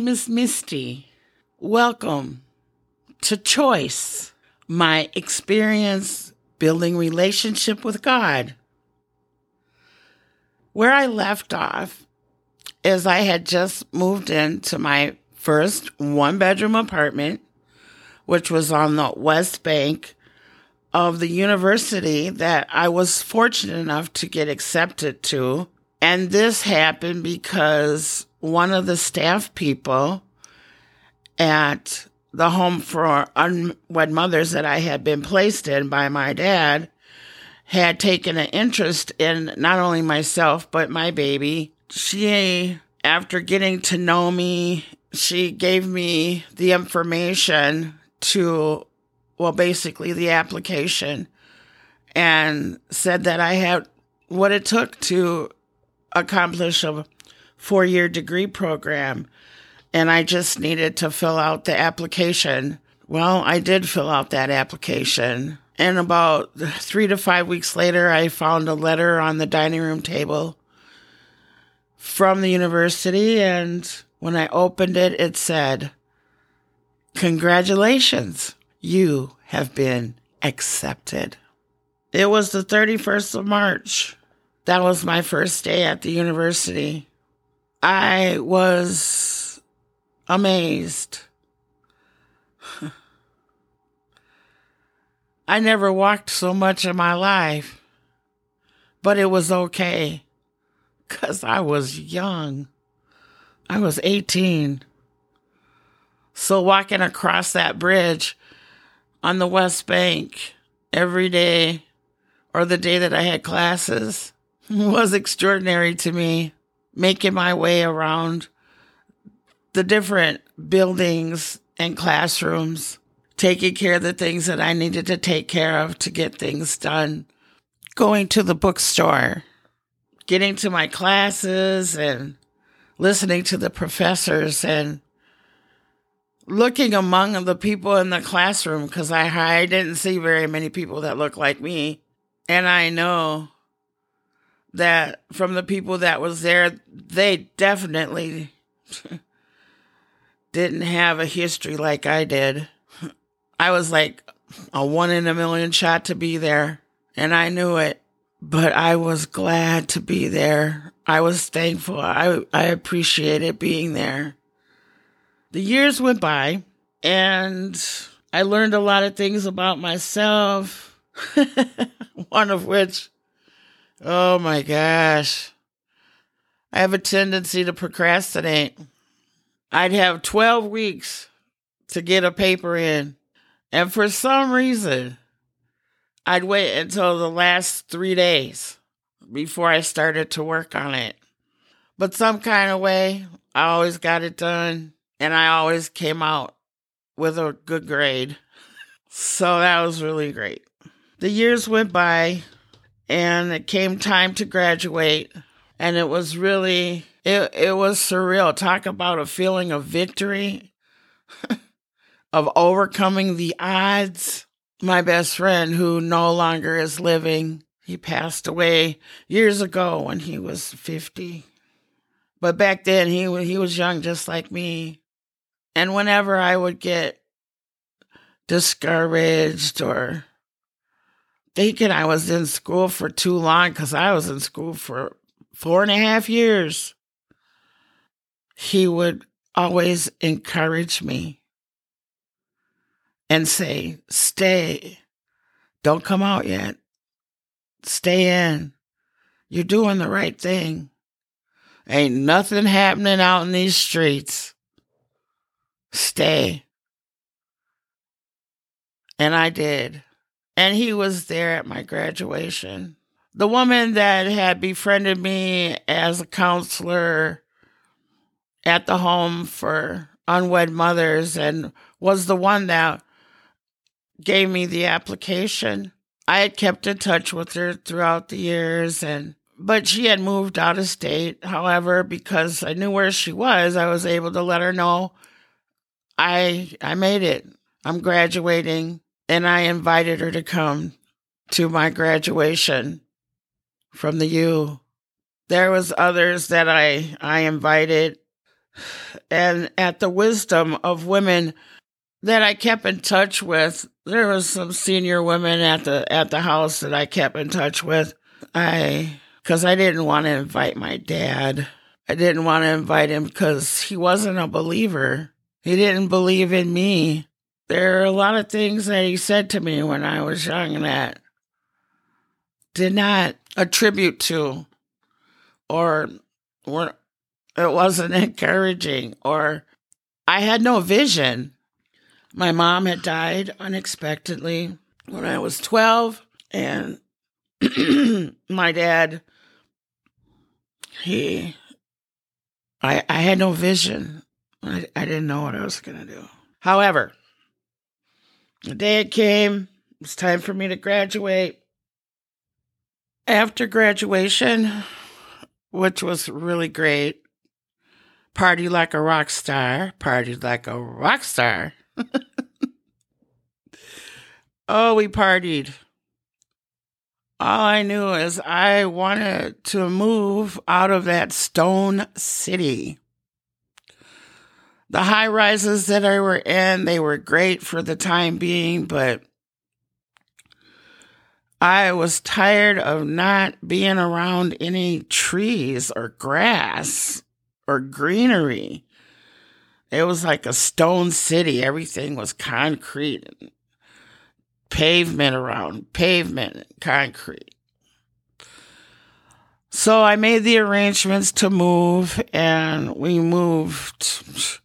name is Misty. Welcome to Choice, my experience building relationship with God. Where I left off is I had just moved into my first one bedroom apartment, which was on the West Bank of the university that I was fortunate enough to get accepted to. And this happened because one of the staff people at the home for unwed mothers that I had been placed in by my dad had taken an interest in not only myself, but my baby. She, after getting to know me, she gave me the information to, well, basically the application and said that I had what it took to accomplish a four year degree program. And I just needed to fill out the application. Well, I did fill out that application. And about three to five weeks later, I found a letter on the dining room table from the university. And when I opened it, it said, Congratulations, you have been accepted. It was the 31st of March. That was my first day at the university. I was amazed. I never walked so much in my life, but it was okay because I was young. I was 18. So walking across that bridge on the West Bank every day or the day that I had classes was extraordinary to me making my way around the different buildings and classrooms, taking care of the things that I needed to take care of to get things done, going to the bookstore, getting to my classes and listening to the professors and looking among the people in the classroom because I, I didn't see very many people that look like me. And I know that from the people that was there, they definitely didn't have a history like I did. I was like a one in a million shot to be there, and I knew it. But I was glad to be there. I was thankful. I I appreciated being there. The years went by, and I learned a lot of things about myself. One of which Oh my gosh. I have a tendency to procrastinate. I'd have 12 weeks to get a paper in. And for some reason, I'd wait until the last three days before I started to work on it. But some kind of way, I always got it done and I always came out with a good grade. So that was really great. The years went by and it came time to graduate. And it was really it, it was surreal. Talk about a feeling of victory of overcoming the odds. My best friend who no longer is living he passed away years ago when he was 50 but back then he he was young just like me. And whenever i would get discouraged or thinking I was in school for too long because I was in school for four and a half years. He would always encourage me and say, Stay. Don't come out yet. Stay in. You're doing the right thing. Ain't nothing happening out in these streets. Stay. And I did and he was there at my graduation. The woman that had befriended me as a counselor at the home for unwed mothers and was the one that gave me the application. I had kept in touch with her throughout the years and but she had moved out of state. However, because I knew where she was, I was able to let her know I I made it. I'm graduating and I invited her to come to my graduation from the U. There was others that I I invited and at the wisdom of women that I kept in touch with. There was some senior women at the at the house that I kept in touch with. I because I didn't want to invite my dad. I didn't want to invite him because he wasn't a believer. He didn't believe in me. There are a lot of things that he said to me when I was young that did not attribute to or were it wasn't encouraging or I had no vision. My mom had died unexpectedly when I was 12 and my dad he I I had no vision. I, I didn't know what I was gonna do. However, the day it came, it was time for me to graduate. After graduation, which was really great, party like a rock star, party like a rock star. oh, we partied. All I knew is I wanted to move out of that stone city. The high rises that I were in, they were great for the time being, but I was tired of not being around any trees or grass or greenery. It was like a stone city. Everything was concrete pavement around, pavement, and concrete. So I made the arrangements to move, and we moved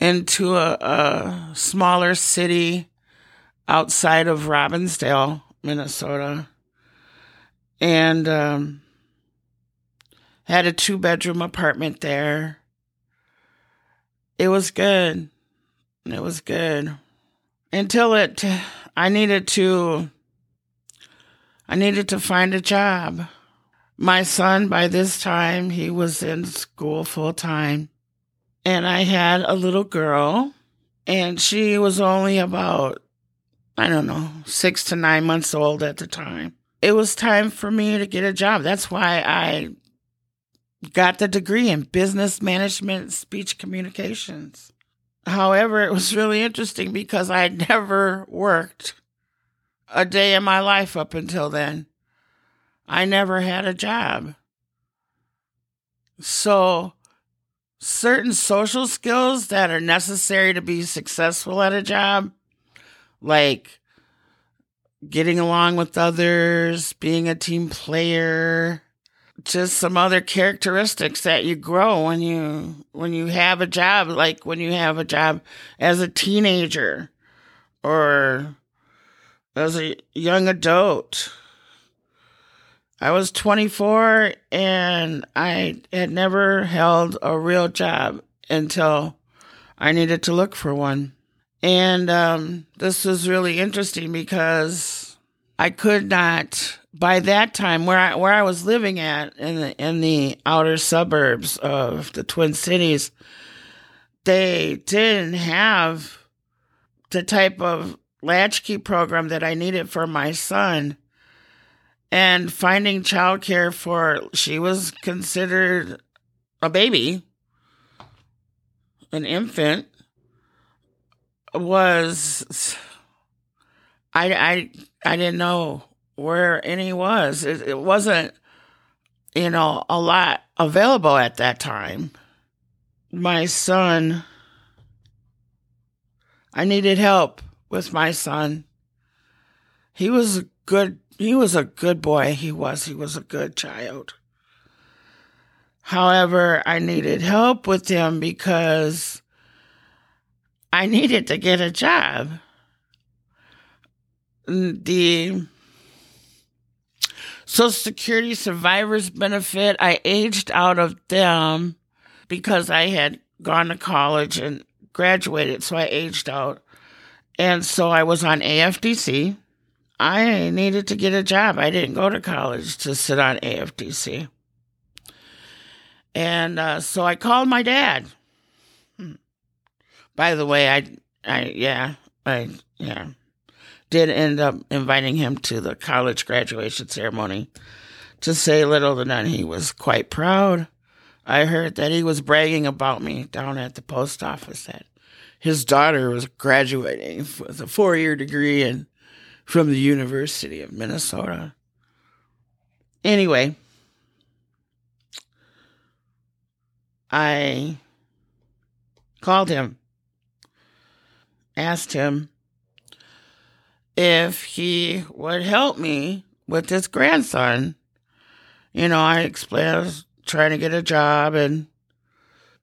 into a, a smaller city outside of Robbinsdale, Minnesota, and um, had a two bedroom apartment there. It was good. It was good until it I needed to I needed to find a job. My son by this time he was in school full time and I had a little girl and she was only about I don't know, 6 to 9 months old at the time. It was time for me to get a job. That's why I got the degree in business management speech communications. However, it was really interesting because I had never worked a day in my life up until then. I never had a job. So, certain social skills that are necessary to be successful at a job, like getting along with others, being a team player, just some other characteristics that you grow when you when you have a job like when you have a job as a teenager or as a young adult i was 24 and i had never held a real job until i needed to look for one and um, this was really interesting because i could not by that time, where I where I was living at in the in the outer suburbs of the Twin Cities, they didn't have the type of latchkey program that I needed for my son. And finding childcare for she was considered a baby, an infant, was I I I didn't know where any was. It, it wasn't, you know, a lot available at that time. My son, I needed help with my son. He was a good, he was a good boy. He was, he was a good child. However, I needed help with him because I needed to get a job. The Social Security survivors benefit, I aged out of them because I had gone to college and graduated, so I aged out. And so I was on AFDC. I needed to get a job. I didn't go to college to sit on AFDC. And uh, so I called my dad. Hmm. By the way, I, I, yeah, I, yeah did end up inviting him to the college graduation ceremony. To say little to none, he was quite proud I heard that he was bragging about me down at the post office that his daughter was graduating with a four year degree in, from the University of Minnesota. Anyway, I called him, asked him if he would help me with this grandson. You know, I explained I was trying to get a job, and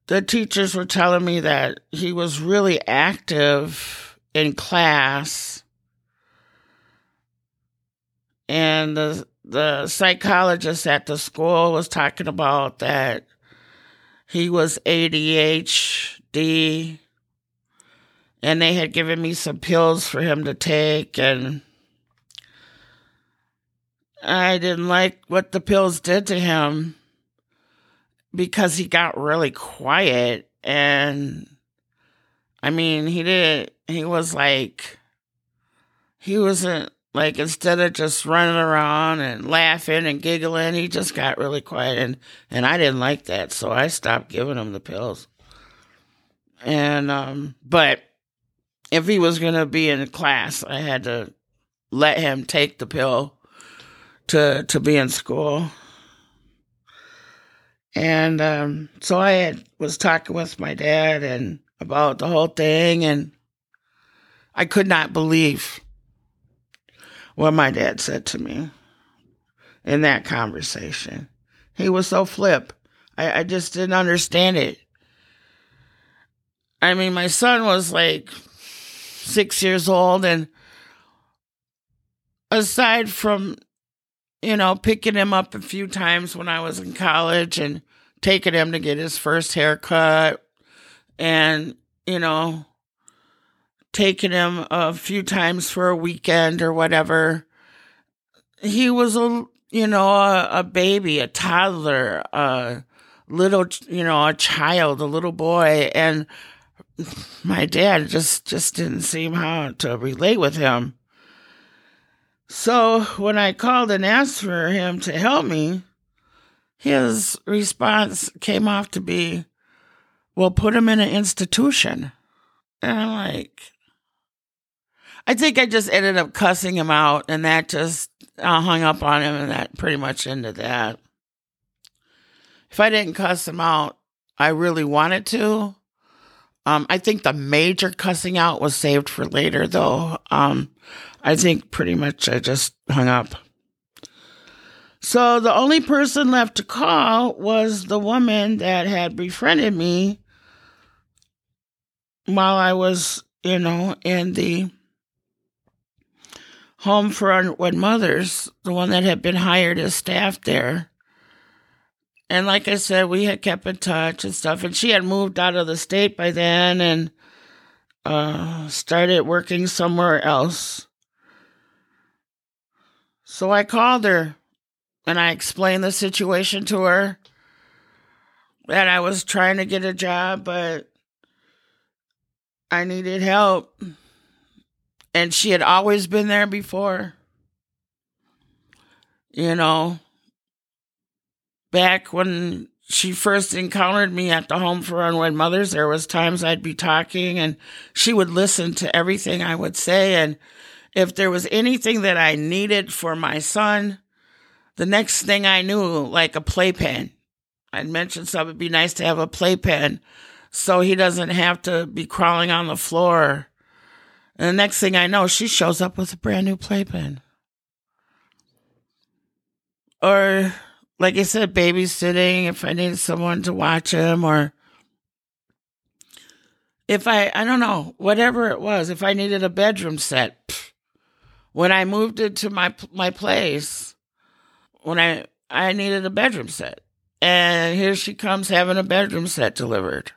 the teachers were telling me that he was really active in class. And the the psychologist at the school was talking about that he was ADHD and they had given me some pills for him to take and I didn't like what the pills did to him because he got really quiet and I mean he did he was like he wasn't like instead of just running around and laughing and giggling he just got really quiet and and I didn't like that so I stopped giving him the pills and um but if he was going to be in class, I had to let him take the pill to to be in school. And um, so I had, was talking with my dad and about the whole thing, and I could not believe what my dad said to me in that conversation. He was so flip. I, I just didn't understand it. I mean, my son was like six years old. And aside from, you know, picking him up a few times when I was in college and taking him to get his first haircut and, you know, taking him a few times for a weekend or whatever, he was a, you know, a, a baby, a toddler, a little, you know, a child, a little boy. And my dad just just didn't seem how to relate with him. So when I called and asked for him to help me, his response came off to be, "Well, put him in an institution." And I'm like, I think I just ended up cussing him out, and that just I hung up on him, and that pretty much ended that. If I didn't cuss him out, I really wanted to. Um, I think the major cussing out was saved for later, though. Um, I think pretty much I just hung up. So the only person left to call was the woman that had befriended me while I was, you know, in the home for unwed mothers, the one that had been hired as staff there. And like I said, we had kept in touch and stuff. And she had moved out of the state by then and uh, started working somewhere else. So I called her and I explained the situation to her that I was trying to get a job, but I needed help. And she had always been there before. You know, back when she first encountered me at the home for unwed mothers, there was times I'd be talking and she would listen to everything I would say. And if there was anything that I needed for my son, the next thing I knew, like a playpen, I'd mentioned something, it'd be nice to have a playpen so he doesn't have to be crawling on the floor. And the next thing I know, she shows up with a brand new playpen. Or like I said, babysitting if I needed someone to watch him or if I, I don't know, whatever it was, if I needed a bedroom set. When I moved into my, my place, when I, I needed a bedroom set. And here she comes having a bedroom set delivered.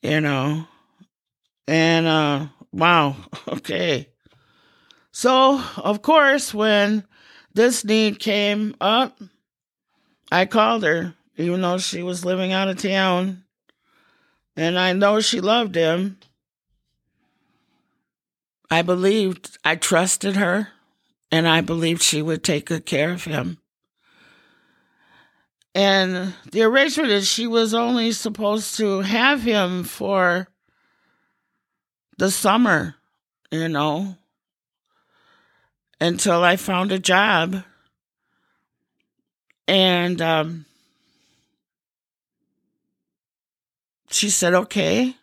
You know, and, uh, wow. Okay. So, of course, when this need came up. I called her, even though she was living out of town. And I know she loved him. I believed, I trusted her, and I believed she would take good care of him. And the arrangement is she was only supposed to have him for the summer, you know, until I found a job. And um, she said, okay.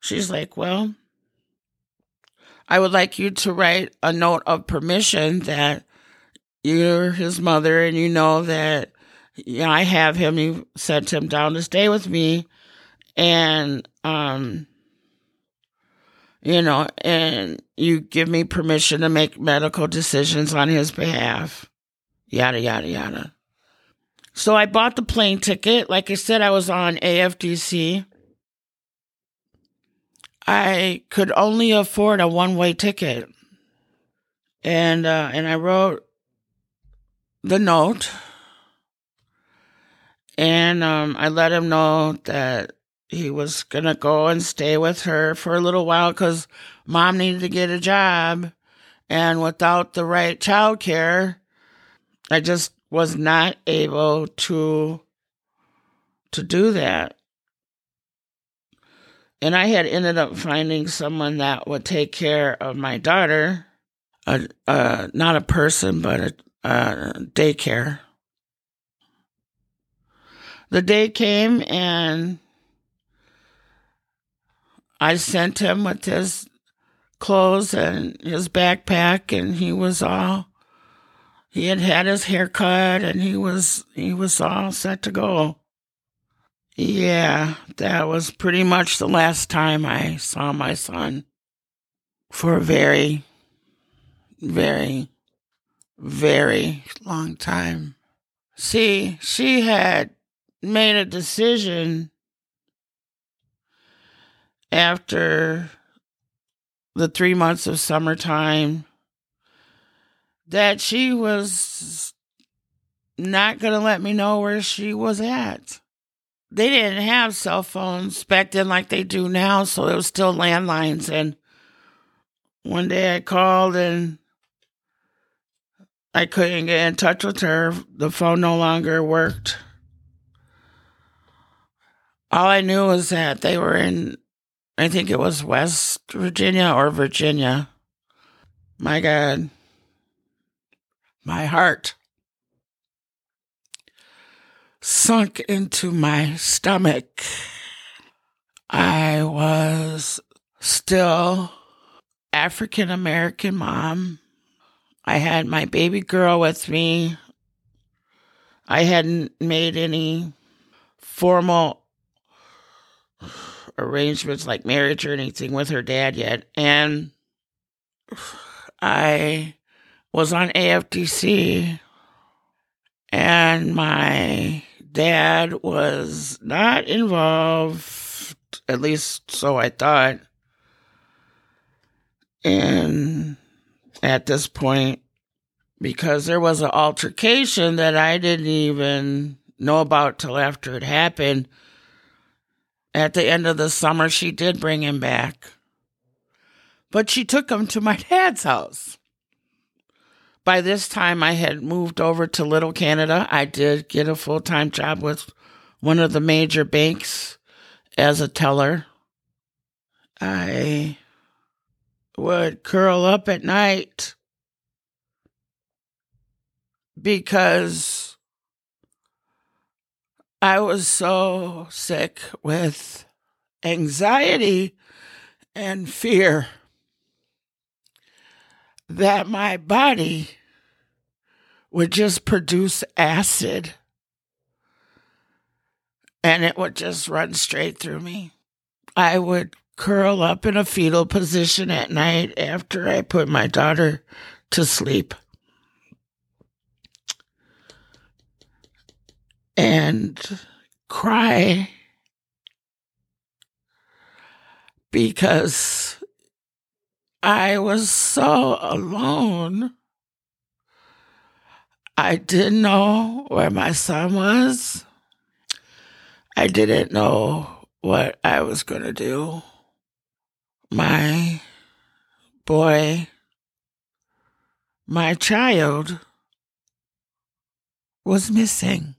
She's like, well, I would like you to write a note of permission that you're his mother and you know that you know, I have him. You sent him down to stay with me. And, um, you know, and you give me permission to make medical decisions on his behalf. Yada, yada, yada. So I bought the plane ticket. Like I said, I was on AFDC. I could only afford a one way ticket. And, uh, and I wrote the note and um, I let him know that he was gonna go and stay with her for a little while because mom needed to get a job, and without the right child care, I just was not able to to do that. And I had ended up finding someone that would take care of my daughter, a, a not a person, but a, a daycare the day came and I sent him with his clothes and his backpack and he was all he had had his hair cut and he was he was all set to go. Yeah, that was pretty much the last time I saw my son for a very very very long time. See, she had made a decision after the three months of summertime that she was not going to let me know where she was at. They didn't have cell phones back then like they do now, so it was still landlines. And one day I called and I couldn't get in touch with her. The phone no longer worked. All I knew was that they were in, I think it was West Virginia or Virginia. My God. My heart sunk into my stomach. I was still African American mom. I had my baby girl with me. I hadn't made any formal arrangements like marriage or anything with her dad yet. And I was on AFDC and my dad was not involved, at least so I thought. And at this point, because there was an altercation that I didn't even know about till after it happened at the end of the summer, she did bring him back. But she took him to my dad's house. By this time, I had moved over to Little Canada. I did get a full time job with one of the major banks as a teller. I would curl up at night because I was so sick with anxiety and fear that my body would just produce acid and it would just run straight through me. I would curl up in a fetal position at night after I put my daughter to sleep. And cry because I was so alone. I didn't know where my son was. I didn't know what I was going to do. My boy, my child, was missing.